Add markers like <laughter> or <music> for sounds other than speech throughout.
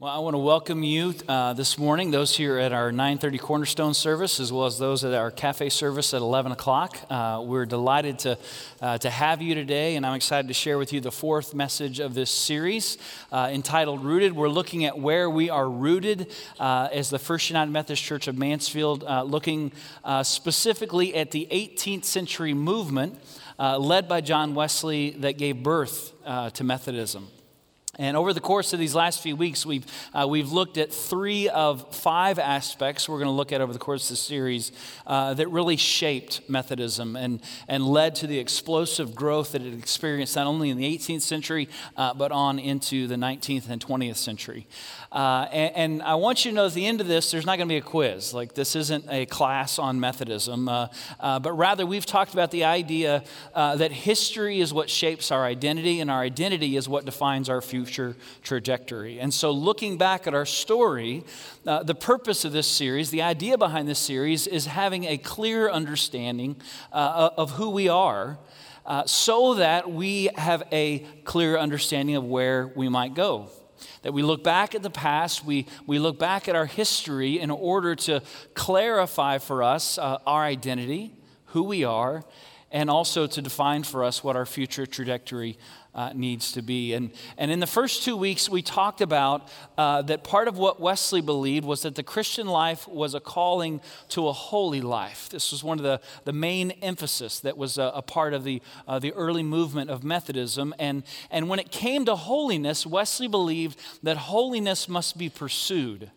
Well, I want to welcome you uh, this morning, those here at our 9:30 Cornerstone service, as well as those at our cafe service at 11 o'clock. Uh, we're delighted to uh, to have you today, and I'm excited to share with you the fourth message of this series, uh, entitled "Rooted." We're looking at where we are rooted uh, as the First United Methodist Church of Mansfield, uh, looking specifically at the 18th century movement led by John Wesley that gave birth to Methodism. And over the course of these last few weeks, we've, uh, we've looked at three of five aspects we're going to look at over the course of the series uh, that really shaped Methodism and, and led to the explosive growth that it experienced not only in the 18th century, uh, but on into the 19th and 20th century. Uh, and, and, I want you to know at the end of this, there's not going to be a quiz. Like, this isn't a class on Methodism, uh, uh, but rather we've talked about the idea that history is what shapes our identity, and our identity is what defines our future trajectory. And so, looking back at our story, uh, the purpose of this series, the idea behind this series, is having a clear understanding uh, of who we are. so that we have a clear understanding of where we might go that we look back at the past, we, we look back at our history in order to clarify for us uh, our identity, who we are, and also to define for us what our future trajectory uh, needs to be. And, and in the first two weeks, we talked about uh, that part of what Wesley believed was that the Christian life was a calling to a holy life. This was one of the, the main emphasis that was a, a part of the, uh, the early movement of Methodism. And, and when it came to holiness, Wesley believed that holiness must be pursued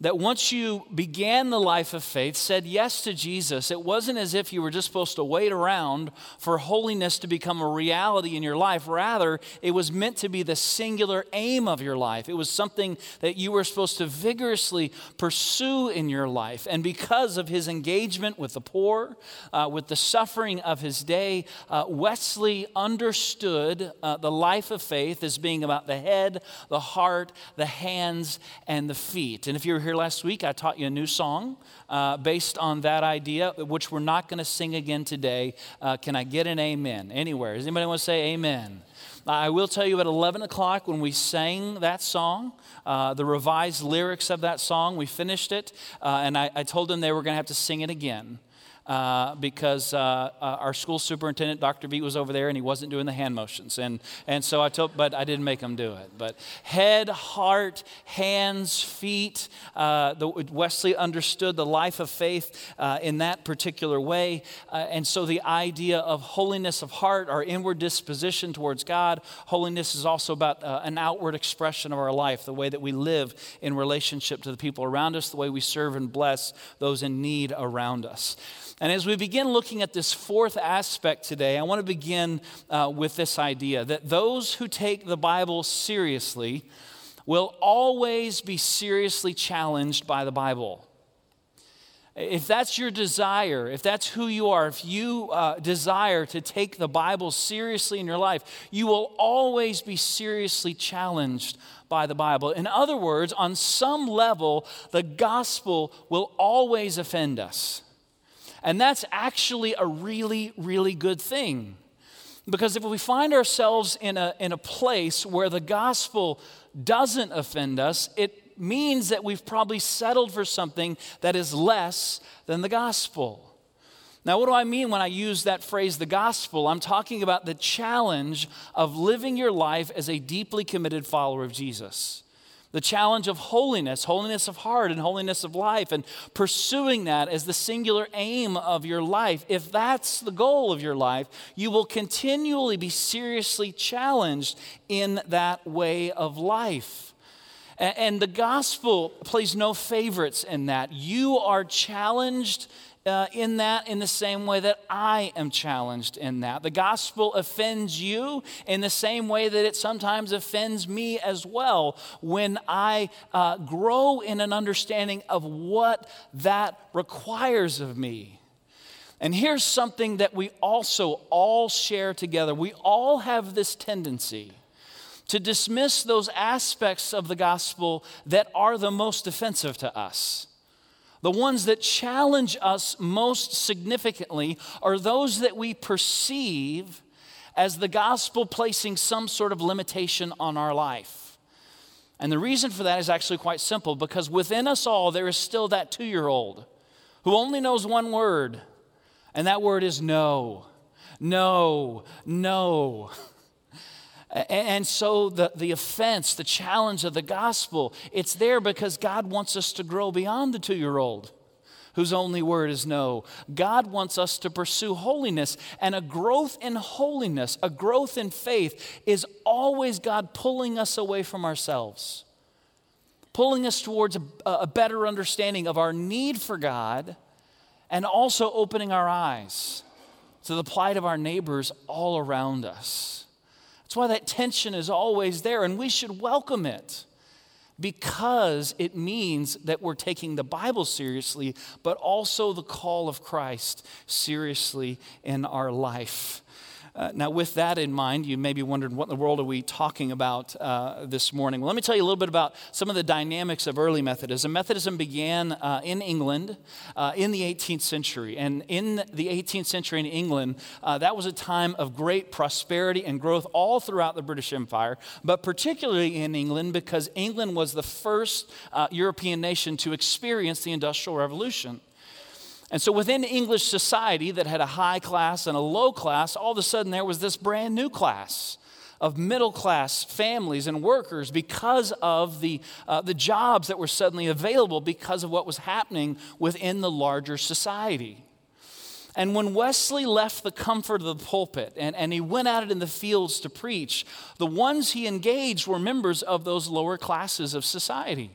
that once you began the life of faith, said yes to Jesus, it wasn't as if you were just supposed to wait around for holiness to become a reality in your life. Rather, it was meant to be the singular aim of your life. It was something that you were supposed to vigorously pursue in your life. And because of his engagement with the poor, uh, with the suffering of his day, uh, Wesley understood uh, the life of faith as being about the head, the heart, the hands, and the feet. And if you're here last week, I taught you a new song uh, based on that idea, which we're not going to sing again today. Uh, can I get an amen anywhere? Does anybody want to say amen? I will tell you at 11 o'clock when we sang that song, uh, the revised lyrics of that song, we finished it, uh, and I, I told them they were going to have to sing it again uh, because uh, uh, our school superintendent, Dr. V, was over there and he wasn't doing the hand motions. And, and so I told, but I didn't make him do it. But head, heart, hands, feet, uh, the, Wesley understood the life of faith in that particular way. and so the idea of holiness of heart, our inward disposition towards God, holiness is also about an outward expression of our life, the way that we live in relationship to the people around us, the way we serve and bless those in need around us. And as we begin looking at this fourth aspect today, I want to begin uh, with this idea that those who take the Bible seriously will always be seriously challenged by the Bible. If that's your desire, if that's who you are, if you uh, desire to take the Bible seriously in your life, you will always be seriously challenged by the Bible. In other words, on some level, the gospel will always offend us. And that's actually a really, really good thing. Because if we find ourselves in a, in a place where the gospel doesn't offend us, it means that we've probably settled for something that is less than the gospel. Now, what do I mean when I use that phrase, the gospel? I'm talking about the challenge of living your life as a deeply committed follower of Jesus the challenge of holiness, holiness of heart, and holiness of life, and pursuing that as the singular aim of your life. If that's the goal of your life, you will continually be seriously challenged in that way of life. And the gospel plays no favorites in that. You are challenged uh, in that in the same way that I am challenged in that. The gospel offends you in the same way that it sometimes offends me as well when I uh, grow in an understanding of what that requires of me. And here's something that we also all share together. We all have this tendency to dismiss those aspects of the gospel that are the most offensive to us. The ones that challenge us most significantly are those that we perceive as the gospel placing some sort of limitation on our life. And the reason for that is actually quite simple because within us all, there is still that two year old who only knows one word, and that word is no. No, no. <laughs> And so the, the offense, the challenge of the gospel, it's there because God wants us to grow beyond the two year old whose only word is no. God wants us to pursue holiness, and a growth in holiness, a growth in faith, is always God pulling us away from ourselves, pulling us towards a, a better understanding of our need for God, and also opening our eyes to the plight of our neighbors all around us. That's why that tension is always there, and we should welcome it because it means that we're taking the Bible seriously, but also the call of Christ seriously in our life. Uh, now, with that in mind, you may be wondering, what in the world are we talking about uh, this morning? Well, let me tell you a little bit about some of the dynamics of early Methodism. Methodism began uh, in England uh, in the 18th century. And in the 18th century in England, uh, that was a time of great prosperity and growth all throughout the British Empire, but particularly in England because England was the first uh, European nation to experience the Industrial Revolution. And so within English society that had a high class and a low class, all of a sudden there was this brand new class of middle class families and workers because of the, uh, the jobs that were suddenly available because of what was happening within the larger society. And when Wesley left the comfort of the pulpit and, and he went out in the fields to preach, the ones he engaged were members of those lower classes of society.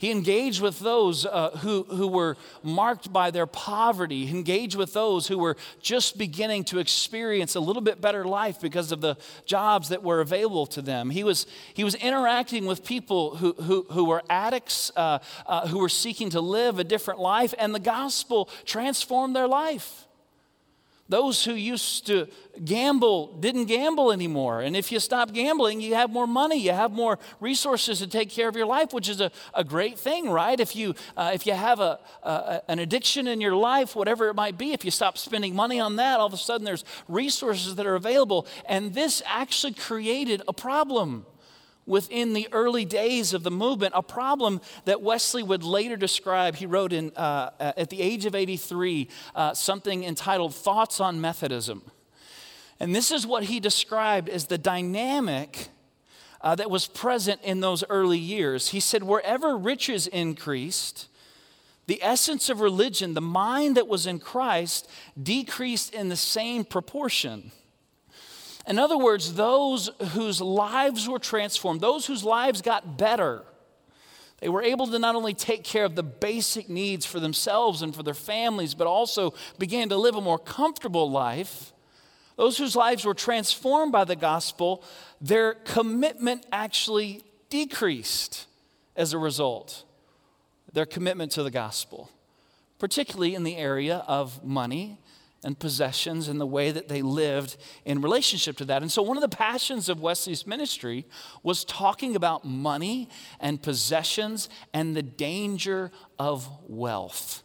He engaged with those uh, who, who were marked by their poverty. He engaged with those who were just beginning to experience a little bit better life because of the jobs that were available to them. He was, he was interacting with people who, who, who were addicts, uh, uh, who were seeking to live a different life, and the gospel transformed their life. Those who used to gamble didn't gamble anymore. And if you stop gambling, you have more money, you have more resources to take care of your life, which is a, a great thing, right? If you, uh, if you have a, a, an addiction in your life, whatever it might be, if you stop spending money on that, all of a sudden there's resources that are available. And this actually created a problem within the early days of the movement, a problem that Wesley would later describe. He wrote in, uh, at the age of 83 uh, something entitled Thoughts on Methodism. And this is what he described as the dynamic uh, that was present in those early years. He said, Wherever riches increased, the essence of religion, the mind that was in Christ, decreased in the same proportion. In other words, those whose lives were transformed, those whose lives got better, they were able to not only take care of the basic needs for themselves and for their families, but also began to live a more comfortable life. Those whose lives were transformed by the gospel, their commitment actually decreased as a result. Their commitment to the gospel, particularly in the area of money and possessions and the way that they lived in relationship to that. And so, one of the passions of Wesley's ministry was talking about money and possessions and the danger of wealth.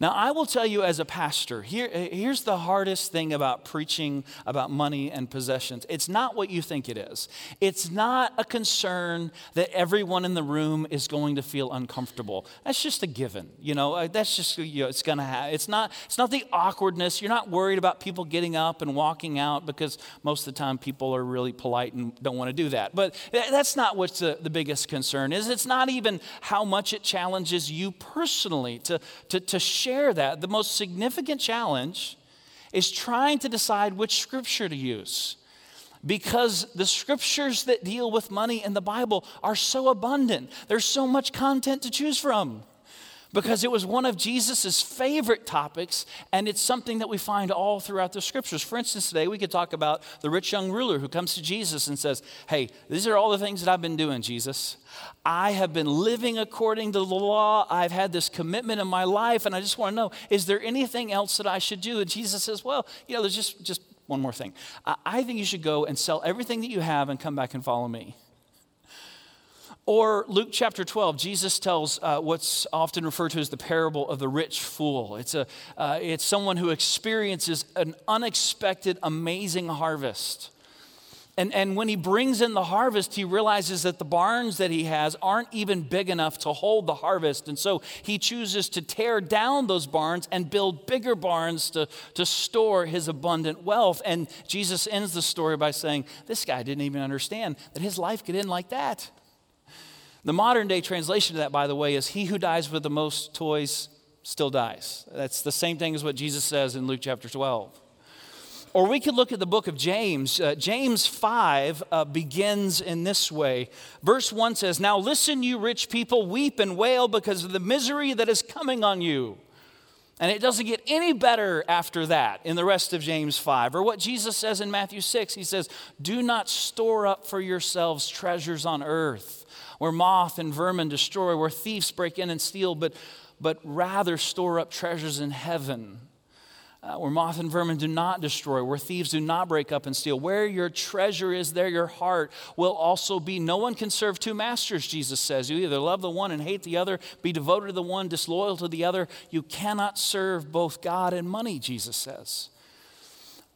Now, I will tell you as a pastor, here, here's the hardest thing about preaching about money and possessions. It's not what you think it is. It's not a concern that everyone in the room is going to feel uncomfortable. That's just a given. You know, uh, that's just, you know, it's going to happen. It's not, it's not the awkwardness. You're not worried about people getting up and walking out because most of the time people are really polite and don't want to do that. But that's not what's the, the biggest concern is. It's not even how much it challenges you personally to, to, to share that, the most significant challenge is trying to decide which scripture to use. Because the scriptures that deal with money in the Bible are so abundant, there's so much content to choose from because it was one of Jesus' favorite topics, and it's something that we find all throughout the scriptures. For instance, today we could talk about the rich young ruler who comes to Jesus and says, Hey, these are all the things that I've been doing, Jesus. I have been living according to the law. I've had this commitment in my life, and I just want to know, is there anything else that I should do? And Jesus says, Well, you know, there's just, just one more thing. I think you should go and sell everything that you have and come back and follow me. Or Luke chapter 12, Jesus tells uh, what's often referred to as the parable of the rich fool. It's, a, uh, it's someone who experiences an unexpected, amazing harvest. And, and when he brings in the harvest, he realizes that the barns that he has aren't even big enough to hold the harvest. And so he chooses to tear down those barns and build bigger barns to, to store his abundant wealth. And Jesus ends the story by saying, This guy didn't even understand that his life could end like that. The modern day translation of that, by the way, is He who dies with the most toys still dies. That's the same thing as what Jesus says in Luke chapter 12. Or we could look at the book of James. Uh, James 5 uh, begins in this way. Verse 1 says, Now listen, you rich people, weep and wail because of the misery that is coming on you. And it doesn't get any better after that in the rest of James 5. Or what Jesus says in Matthew 6, he says, Do not store up for yourselves treasures on earth, where moth and vermin destroy, where thieves break in and steal, but, but rather store up treasures in heaven uh, where moth and vermin do not destroy, where thieves do not break up and steal. Where your treasure is, there your heart will also be. No one can serve two masters, Jesus says. You either love the one and hate the other, be devoted to the one, disloyal to the other. You cannot serve both God and money, Jesus says.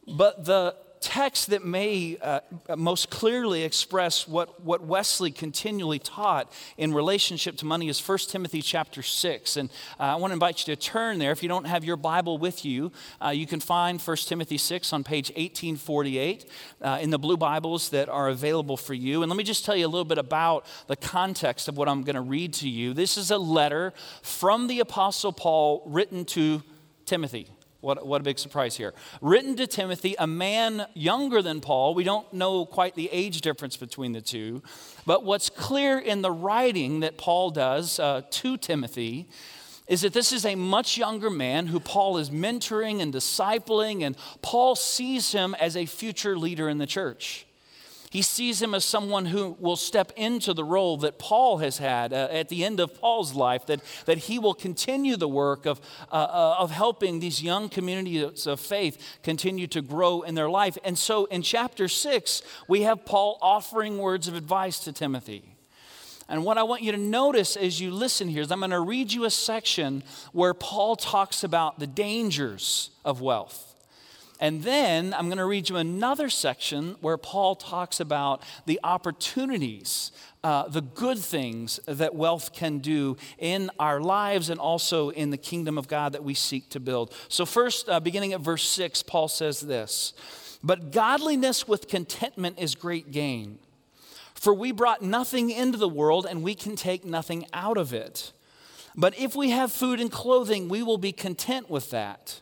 But the text that may uh, most clearly express what, what Wesley continually taught in relationship to money is 1 Timothy chapter 6. And uh, I want to invite you to turn there. If you don't have your Bible with you, uh, you can find 1 Timothy 6 on page 1848 uh, in the blue Bibles that are available for you. And let me just tell you a little bit about the context of what I'm going to read to you. This is a letter from the Apostle Paul written to Timothy. What, what a big surprise here. Written to Timothy, a man younger than Paul. We don't know quite the age difference between the two. But what's clear in the writing that Paul does uh, to Timothy is that this is a much younger man who Paul is mentoring and discipling, and Paul sees him as a future leader in the church. He sees him as someone who will step into the role that Paul has had uh, at the end of Paul's life, that, that he will continue the work of, uh, uh, of helping these young communities of faith continue to grow in their life. And so in chapter six, we have Paul offering words of advice to Timothy. And what I want you to notice as you listen here is I'm going to read you a section where Paul talks about the dangers of wealth. And then I'm going to read you another section where Paul talks about the opportunities, uh, the good things that wealth can do in our lives and also in the kingdom of God that we seek to build. So, first, uh, beginning at verse 6, Paul says this But godliness with contentment is great gain. For we brought nothing into the world, and we can take nothing out of it. But if we have food and clothing, we will be content with that.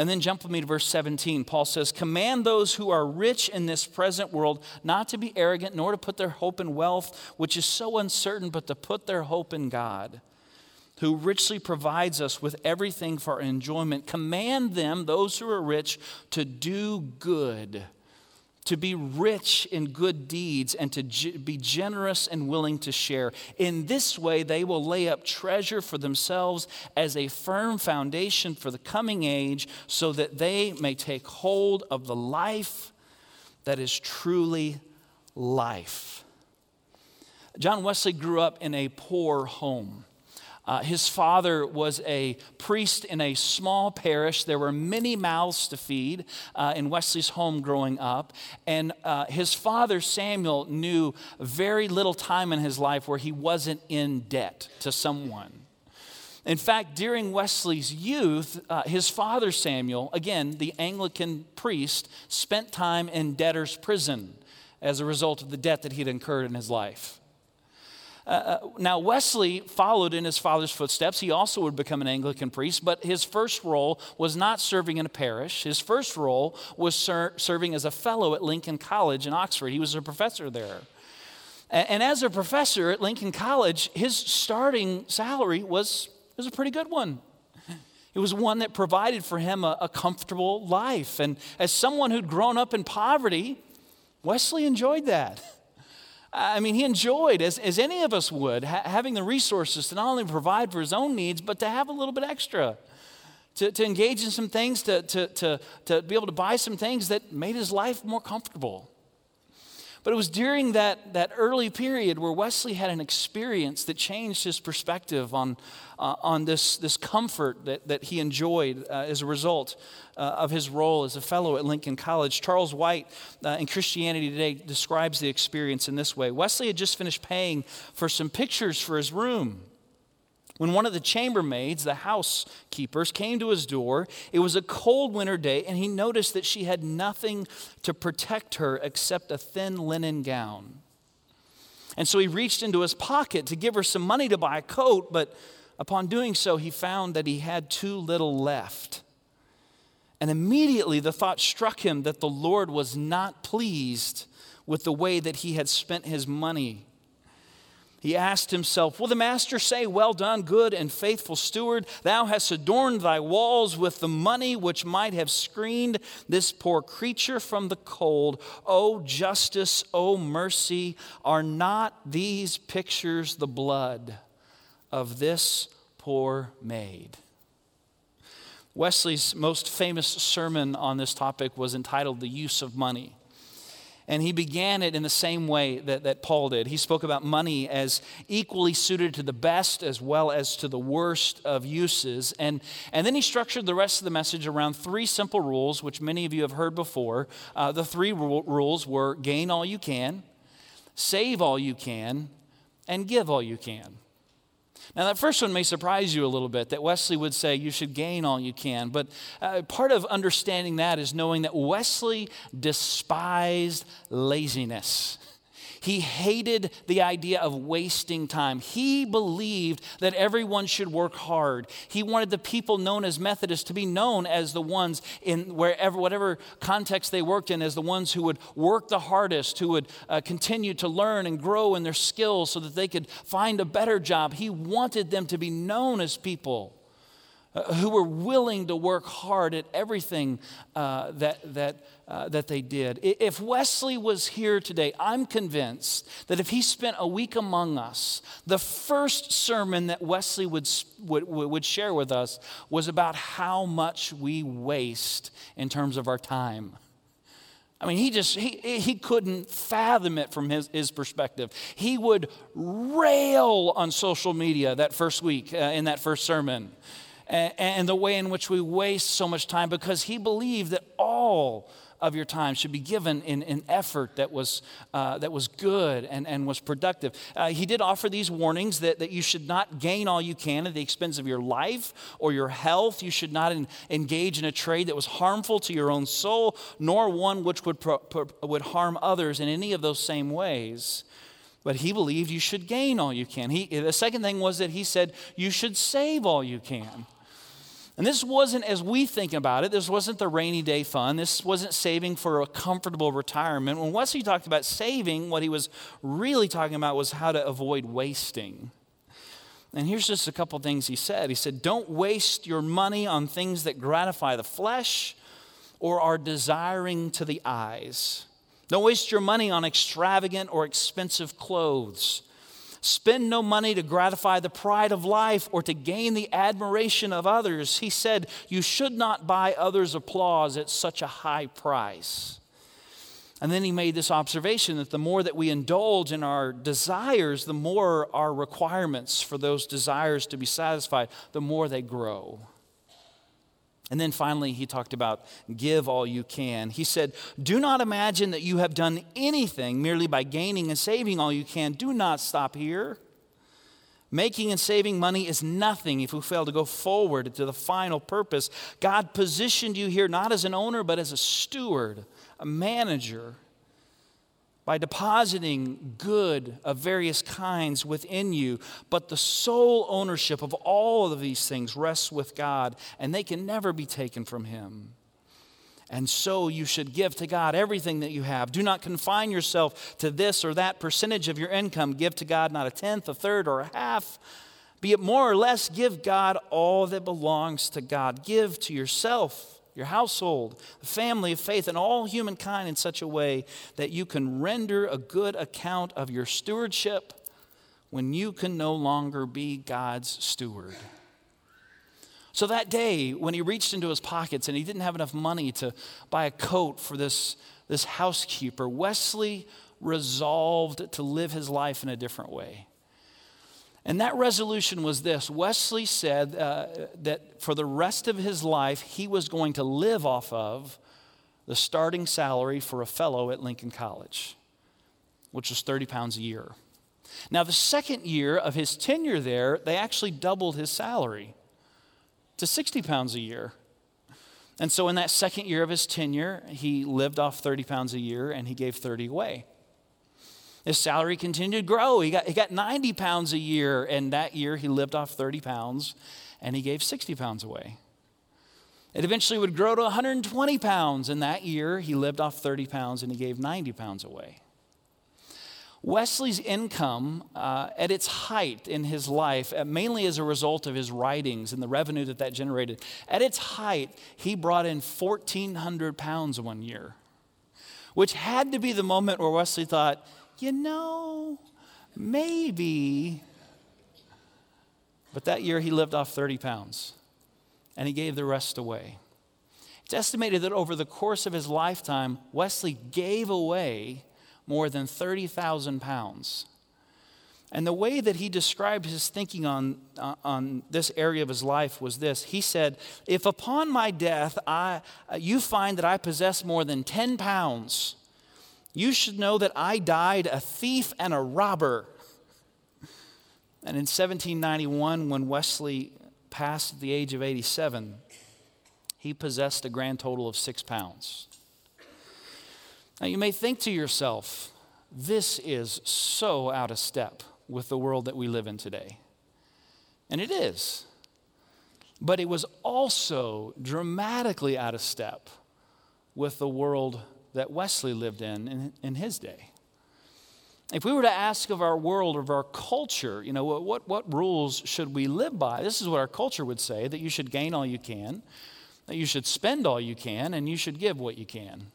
And then jump with me to verse 17. Paul says, Command those who are rich in this present world not to be arrogant, nor to put their hope in wealth, which is so uncertain, but to put their hope in God, who richly provides us with everything for our enjoyment. Command them, those who are rich, to do good to be rich in good deeds and to be generous and willing to share. In this way, they will lay up treasure for themselves as a firm foundation for the coming age, so that they may take hold of the life that is truly life. John Wesley grew up in a poor home. Uh, his father was a priest in a small parish. There were many mouths to feed uh, in Wesley's home growing up. And uh, his father, Samuel, knew very little time in his life where he wasn't in debt to someone. In fact, during Wesley's youth, uh, his father, Samuel, again, the Anglican priest, spent time in debtor's prison as a result of the debt that he'd incurred in his life. Uh, uh, now, Wesley followed in his father's footsteps. He also would become an Anglican priest, but his first role was not serving in a parish. His first role was ser- serving as a fellow at Lincoln College in Oxford. He was a professor there. And, and as a professor at Lincoln College, his starting salary was, was a pretty good one. It was one that provided for him a, a comfortable life. And as someone who'd grown up in poverty, Wesley enjoyed that. <laughs> I mean, he enjoyed, as, as any of us would, ha- having the resources to not only provide for his own needs, but to have a little bit extra. To, to engage in some things, to, to, to, to be able to buy some things that made his life more comfortable. But it was during that, that early period where Wesley had an experience that changed his perspective on, uh, on this, this comfort that, that he enjoyed uh, as a result uh, of his role as a fellow at Lincoln College. Charles White uh, in Christianity Today describes the experience in this way Wesley had just finished paying for some pictures for his room. When one of the chambermaids, the housekeepers, came to his door, it was a cold winter day, and he noticed that she had nothing to protect her except a thin linen gown. And so he reached into his pocket to give her some money to buy a coat, but upon doing so, he found that he had too little left. And immediately the thought struck him that the Lord was not pleased with the way that he had spent his money. He asked himself, Will the master say, Well done, good and faithful steward? Thou hast adorned thy walls with the money which might have screened this poor creature from the cold. O justice, O mercy, are not these pictures the blood of this poor maid? Wesley's most famous sermon on this topic was entitled The Use of Money. And he began it in the same way that, that Paul did. He spoke about money as equally suited to the best as well as to the worst of uses. And, and then he structured the rest of the message around three simple rules, which many of you have heard before. Uh, the three rules were gain all you can, save all you can, and give all you can. Now, that first one may surprise you a little bit that Wesley would say you should gain all you can. But uh, part of understanding that is knowing that Wesley despised laziness. He hated the idea of wasting time. He believed that everyone should work hard. He wanted the people known as Methodists to be known as the ones in wherever, whatever context they worked in, as the ones who would work the hardest, who would uh, continue to learn and grow in their skills so that they could find a better job. He wanted them to be known as people uh, who were willing to work hard at everything uh, that, that, uh, that they did. If Wesley was here today, I'm convinced that if he spent a week among us, the first sermon that Wesley would, would, would share with us was about how much we waste in terms of our time. I mean, he just, he, he couldn't fathom it from his, his perspective. He would rail on social media that first week uh, in that first sermon and, the way in which we waste so much time because he believed that all of your time should be given in, in effort that was, uh, that was good and, and was productive. Uh, he did offer these warnings that, that you should not gain all you can at the expense of your life or your health. You should not in, engage in a trade that was harmful to your own soul, nor one which would, pro, pro, would harm others in any of those same ways. But he believed you should gain all you can. He, the second thing was that he said you should save all you can. And this wasn't as we think about it, this wasn't the rainy day fund. This wasn't saving for a comfortable retirement. When Wesley talked about saving, what he was really talking about was how to avoid wasting. And here's just a couple things he said. He said, Don't waste your money on things that gratify the flesh or are desiring to the eyes. Don't waste your money on extravagant or expensive clothes Spend no money to gratify the pride of life or to gain the admiration of others. He said, You should not buy others' applause at such a high price. And then he made this observation that the more that we indulge in our desires, the more our requirements for those desires to be satisfied, the more they grow. And then finally, he talked about give all you can. He said, Do not imagine that you have done anything merely by gaining and saving all you can. Do not stop here. Making and saving money is nothing if we fail to go forward to the final purpose. God positioned you here not as an owner, but as a steward, a manager by depositing good of various kinds within you. But the sole ownership of all of these things rests with God, and they can never be taken from Him. And so you should give to God everything that you have. Do not confine yourself to this or that percentage of your income. Give to God not a tenth, a third, or a half. Be it more or less, give God all that belongs to God. Give to yourself your household, the family of faith, and all humankind in such a way that you can render a good account of your stewardship when you can no longer be God's steward. So that day, when he reached into his pockets and he didn't have enough money to buy a coat for this, this housekeeper, Wesley resolved to live his life in a different way. And that resolution was this Wesley said uh, that for the rest of his life, he was going to live off of the starting salary for a fellow at Lincoln College, which was 30 pounds a year. Now, the second year of his tenure there, they actually doubled his salary to 60 pounds a year. And so, in that second year of his tenure, he lived off 30 pounds a year and he gave 30 away. His salary continued to grow. He got, he got 90 pounds a year, and that year he lived off 30 pounds and he gave 60 pounds away. It eventually would grow to 120 pounds, and that year he lived off 30 pounds and he gave 90 pounds away. Wesley's income uh, at its height in his life, uh, mainly as a result of his writings and the revenue that that generated, at its height, he brought in 1,400 pounds one year, which had to be the moment where Wesley thought, you know, maybe. But that year he lived off 30 pounds and he gave the rest away. It's estimated that over the course of his lifetime, Wesley gave away more than 30,000 pounds. And the way that he described his thinking on, uh, on this area of his life was this. He said, If upon my death I, you find that I possess more than 10 pounds, you should know that I died a thief and a robber. And in 1791, when Wesley passed the age of 87, he possessed a grand total of six pounds. Now, you may think to yourself, this is so out of step with the world that we live in today. And it is. But it was also dramatically out of step with the world that Wesley lived in, in in, his day. If we were to ask of our world, of our culture, you know, what, what rules should we live by? This is what our culture would say that you should gain all you can, that you should spend all you can, and you should give what you can.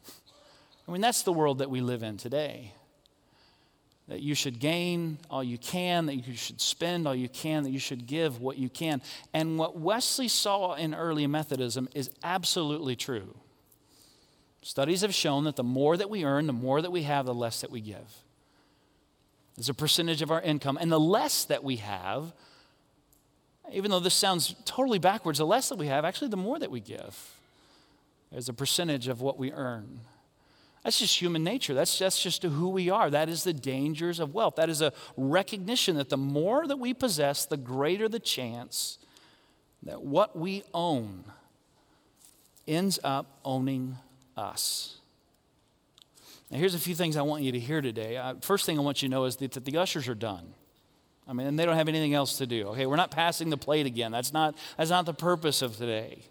I mean, that's the world that we live in today. That you should gain all you can, that you should spend all you can, that you should give what you can. And what Wesley saw in early Methodism is absolutely true. Studies have shown that the more that we earn, the more that we have, the less that we give. As a percentage of our income. And the less that we have, even though this sounds totally backwards, the less that we have, actually, the more that we give as a percentage of what we earn. That's just human nature. That's, that's just who we are. That is the dangers of wealth. That is a recognition that the more that we possess, the greater the chance that what we own ends up owning us. Now, here's a few things I want you to hear today. Uh, first thing I want you to know is that, that the ushers are done. I mean, and they don't have anything else to do. Okay, we're not passing the plate again. That's not, that's not the purpose of today.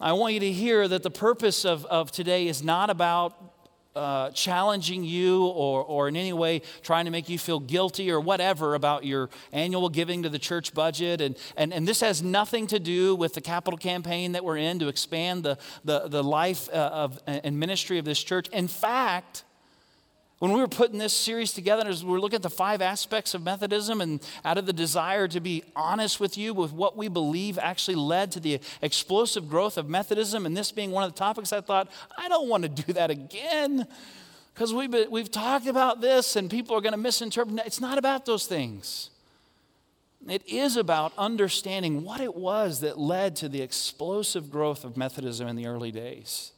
I want you to hear that the purpose of, of today is not about uh, challenging you or, or in any way trying to make you feel guilty or whatever about your annual giving to the church budget. And, and, and this has nothing to do with the capital campaign that we're in to expand the, the, the life uh, of, and ministry of this church. In fact, when we were putting this series together, as we were looking at the five aspects of Methodism, and out of the desire to be honest with you with what we believe actually led to the explosive growth of Methodism, and this being one of the topics, I thought, I don't want to do that again. Because we've, we've talked about this and people are going to misinterpret. It's not about those things. It is about understanding what it was that led to the explosive growth of Methodism in the early days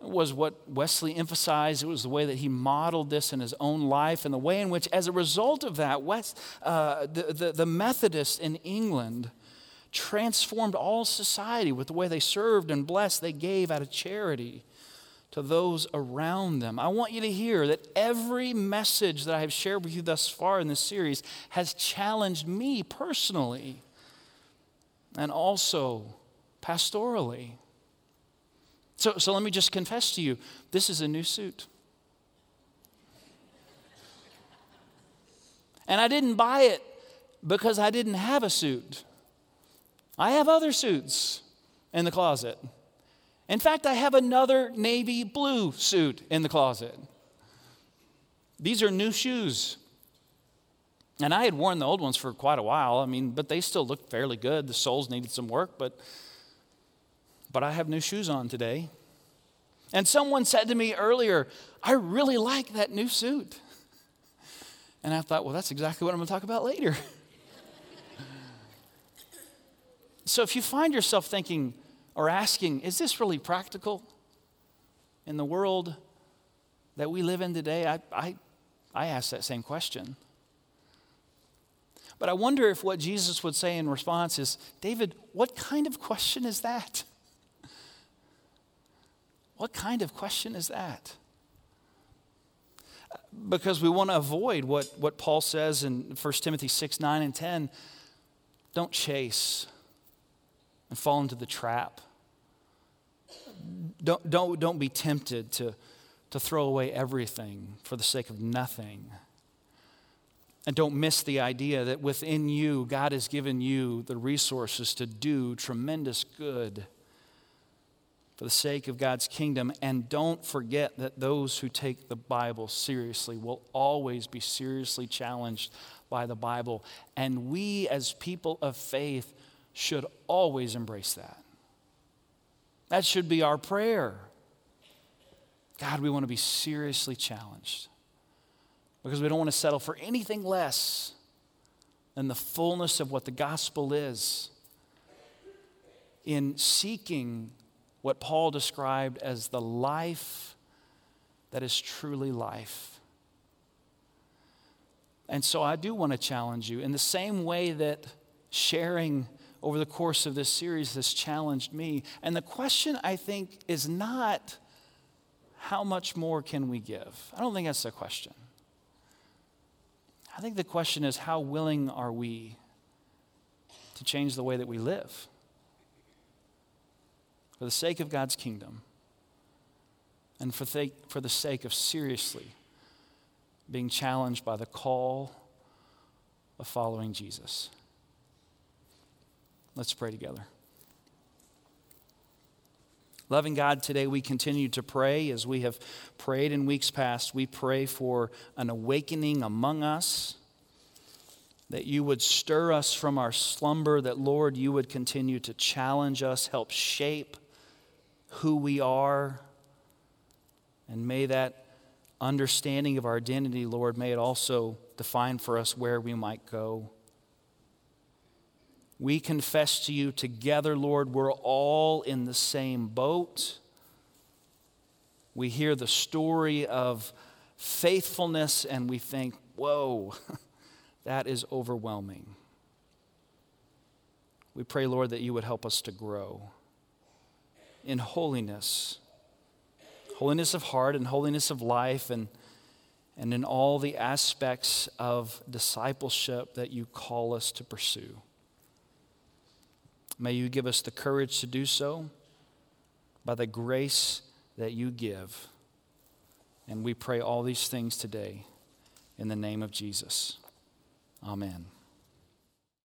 was what Wesley emphasized. It was the way that he modeled this in his own life, and the way in which, as a result of that, West, uh, the, the, the Methodists in England transformed all society with the way they served and blessed, they gave out of charity to those around them. I want you to hear that every message that I have shared with you thus far in this series has challenged me personally and also pastorally. So, so let me just confess to you this is a new suit. And I didn't buy it because I didn't have a suit. I have other suits in the closet. In fact, I have another navy blue suit in the closet. These are new shoes. And I had worn the old ones for quite a while. I mean, but they still looked fairly good. The soles needed some work, but but I have new shoes on today. And someone said to me earlier, I really like that new suit. And I thought, well, that's exactly what I'm going to talk about later. <laughs> so if you find yourself thinking or asking, is this really practical in the world that we live in today? I, I, I ask that same question. But I wonder if what Jesus would say in response is, David, what kind of question is that? What kind of question is that? Because we want to avoid what, what Paul says in 1 Timothy 6 9 and 10. Don't chase and fall into the trap. Don't, don't, don't be tempted to, to throw away everything for the sake of nothing. And don't miss the idea that within you, God has given you the resources to do tremendous good for the sake of God's kingdom. And don't forget that those who take the Bible seriously will always be seriously challenged by the Bible. And we, as people of faith, should always embrace that. That should be our prayer. God, we want to be seriously challenged because we don't want to settle for anything less than the fullness of what the gospel is in seeking what Paul described as the life that is truly life. And so I do want to challenge you in the same way that sharing over the course of this series has challenged me. And the question, I think, is not how much more can we give? I don't think that's the question. I think the question is how willing are we to change the way that we live for the sake of God's kingdom and for the, for the sake of seriously being challenged by the call of following Jesus. Let's pray together. Loving God, today we continue to pray as we have prayed in weeks past. We pray for an awakening among us, that you would stir us from our slumber, that, Lord, you would continue to challenge us, help shape who we are. And may that understanding of our identity, Lord, may it also define for us where we might go. We confess to you together, Lord, we're all in the same boat. We hear the story of faithfulness and we think, whoa, <laughs> that is overwhelming. We pray, Lord, that you would help us to grow in holiness holiness of heart and holiness of life, and, and in all the aspects of discipleship that you call us to pursue. May you give us the courage to do so by the grace that you give. And we pray all these things today in the name of Jesus. Amen.